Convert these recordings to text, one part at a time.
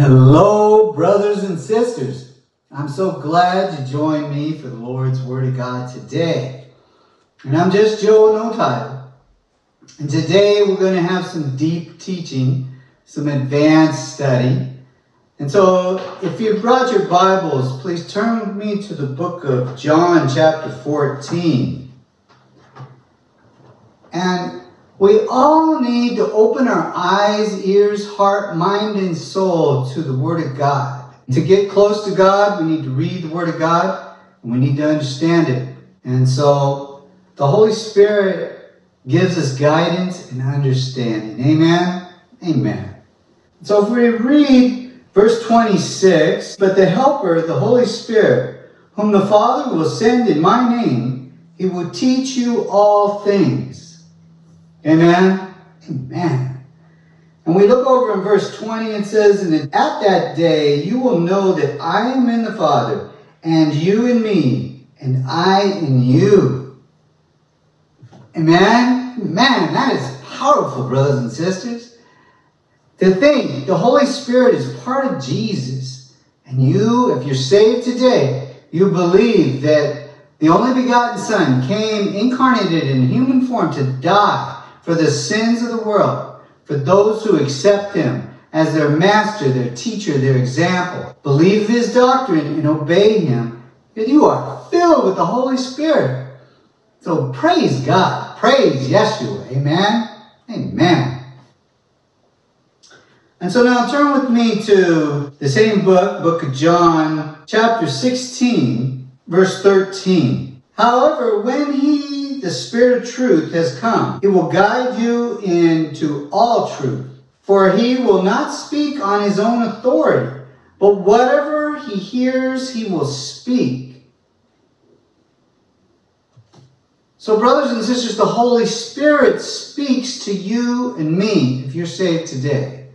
Hello, brothers and sisters. I'm so glad you joined me for the Lord's Word of God today. And I'm just Joe No Title. And today we're going to have some deep teaching, some advanced study. And so if you brought your Bibles, please turn with me to the book of John, chapter 14. And we all need to open our eyes, ears, heart, mind, and soul to the Word of God. To get close to God, we need to read the Word of God and we need to understand it. And so the Holy Spirit gives us guidance and understanding. Amen? Amen. So if we read verse 26, but the Helper, the Holy Spirit, whom the Father will send in my name, he will teach you all things Amen? Amen. And we look over in verse 20, it says, And at that day you will know that I am in the Father, and you in me, and I in you. Amen? Man, that is powerful, brothers and sisters. To think the Holy Spirit is part of Jesus, and you, if you're saved today, you believe that the only begotten Son came incarnated in human form to die for the sins of the world, for those who accept him as their master, their teacher, their example, believe his doctrine and obey him, then you are filled with the Holy Spirit. So praise God. Praise Yeshua. Amen. Amen. And so now turn with me to the same book, book of John, chapter 16, verse 13. However, when he the Spirit of truth has come. He will guide you into all truth. For he will not speak on his own authority, but whatever he hears, he will speak. So, brothers and sisters, the Holy Spirit speaks to you and me if you're saved today.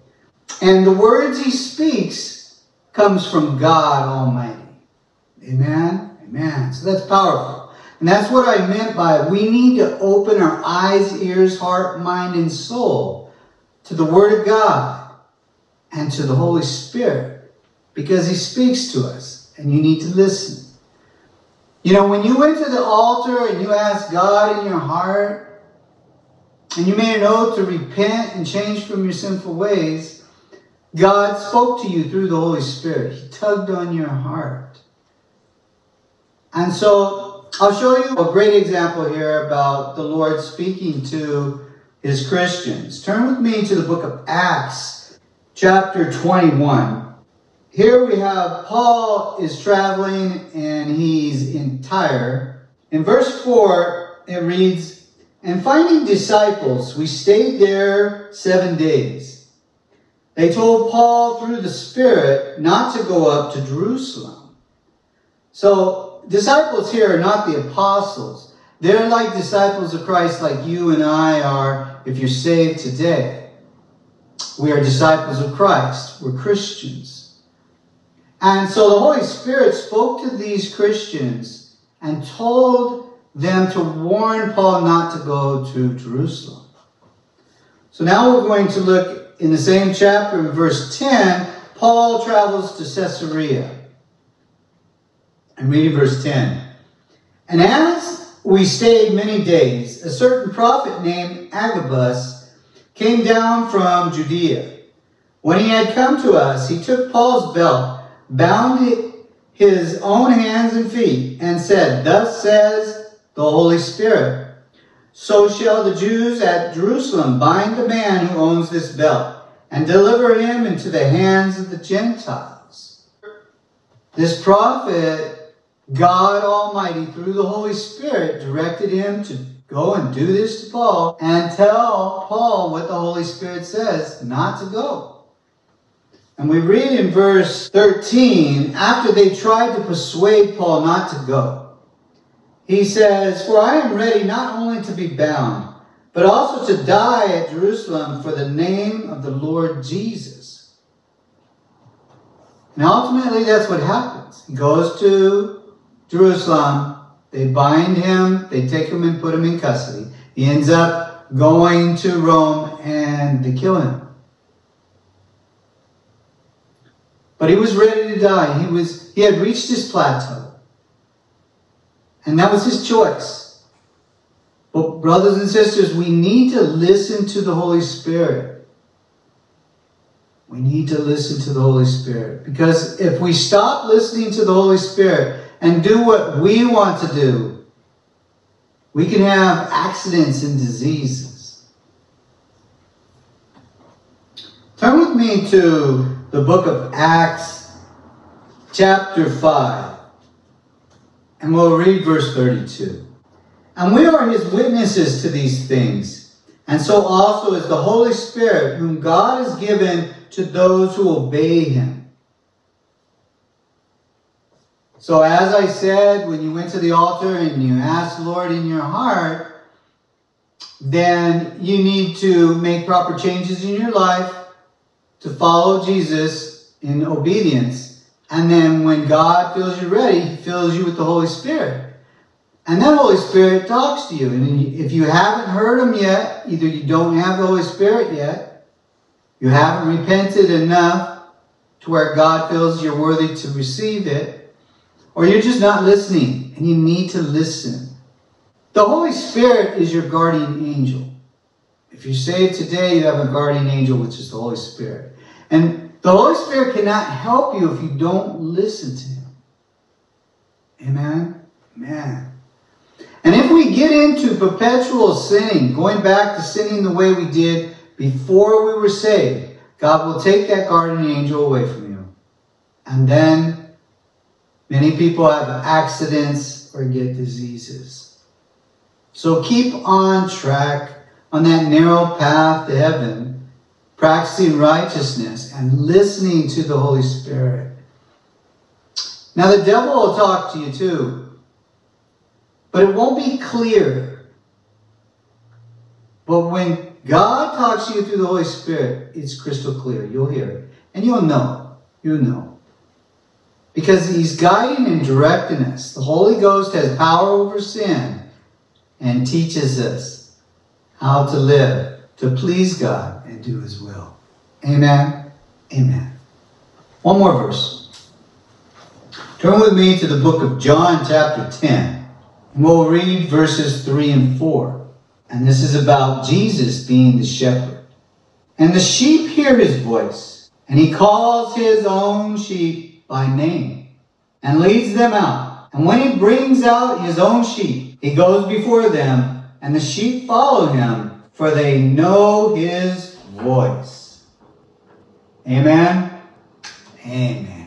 And the words he speaks comes from God Almighty. Amen? Amen. So that's powerful. And that's what I meant by we need to open our eyes, ears, heart, mind, and soul to the Word of God and to the Holy Spirit because He speaks to us and you need to listen. You know, when you went to the altar and you asked God in your heart and you made an oath to repent and change from your sinful ways, God spoke to you through the Holy Spirit. He tugged on your heart. And so I'll show you a great example here about the Lord speaking to his Christians. Turn with me to the book of Acts, chapter 21. Here we have Paul is traveling and he's in Tyre. In verse 4, it reads, And finding disciples, we stayed there seven days. They told Paul through the Spirit not to go up to Jerusalem. So disciples here are not the apostles. They're like disciples of Christ, like you and I are if you're saved today. We are disciples of Christ. We're Christians. And so the Holy Spirit spoke to these Christians and told them to warn Paul not to go to Jerusalem. So now we're going to look in the same chapter verse 10. Paul travels to Caesarea. I'm reading verse 10. And as we stayed many days, a certain prophet named Agabus came down from Judea. When he had come to us, he took Paul's belt, bound his own hands and feet, and said, Thus says the Holy Spirit, So shall the Jews at Jerusalem bind the man who owns this belt, and deliver him into the hands of the Gentiles. This prophet God Almighty, through the Holy Spirit, directed him to go and do this to Paul and tell Paul what the Holy Spirit says not to go. And we read in verse 13, after they tried to persuade Paul not to go, he says, For I am ready not only to be bound, but also to die at Jerusalem for the name of the Lord Jesus. And ultimately, that's what happens. He goes to Jerusalem. They bind him, they take him and put him in custody. He ends up going to Rome and they kill him. But he was ready to die. He was he had reached his plateau. And that was his choice. But brothers and sisters, we need to listen to the Holy Spirit. We need to listen to the Holy Spirit. Because if we stop listening to the Holy Spirit and do what we want to do, we can have accidents and diseases. Turn with me to the book of Acts, chapter 5, and we'll read verse 32. And we are his witnesses to these things, and so also is the Holy Spirit, whom God has given to those who obey him. So, as I said, when you went to the altar and you asked Lord in your heart, then you need to make proper changes in your life to follow Jesus in obedience. And then when God feels you ready, He fills you with the Holy Spirit. And that Holy Spirit talks to you. And if you haven't heard Him yet, either you don't have the Holy Spirit yet, you haven't repented enough to where God feels you're worthy to receive it, or you're just not listening and you need to listen. The Holy Spirit is your guardian angel. If you're saved today, you have a guardian angel, which is the Holy Spirit. And the Holy Spirit cannot help you if you don't listen to Him. Amen? Amen. And if we get into perpetual sinning, going back to sinning the way we did before we were saved, God will take that guardian angel away from you. And then Many people have accidents or get diseases. So keep on track on that narrow path to heaven, practicing righteousness and listening to the Holy Spirit. Now, the devil will talk to you too, but it won't be clear. But when God talks to you through the Holy Spirit, it's crystal clear. You'll hear it. And you'll know. You'll know because he's guiding and directing us. The Holy Ghost has power over sin and teaches us how to live, to please God and do his will. Amen. Amen. One more verse. Turn with me to the book of John, chapter 10. And we'll read verses 3 and 4. And this is about Jesus being the shepherd. And the sheep hear his voice, and he calls his own sheep by name and leads them out. And when he brings out his own sheep, he goes before them, and the sheep follow him, for they know his voice. Amen. Amen.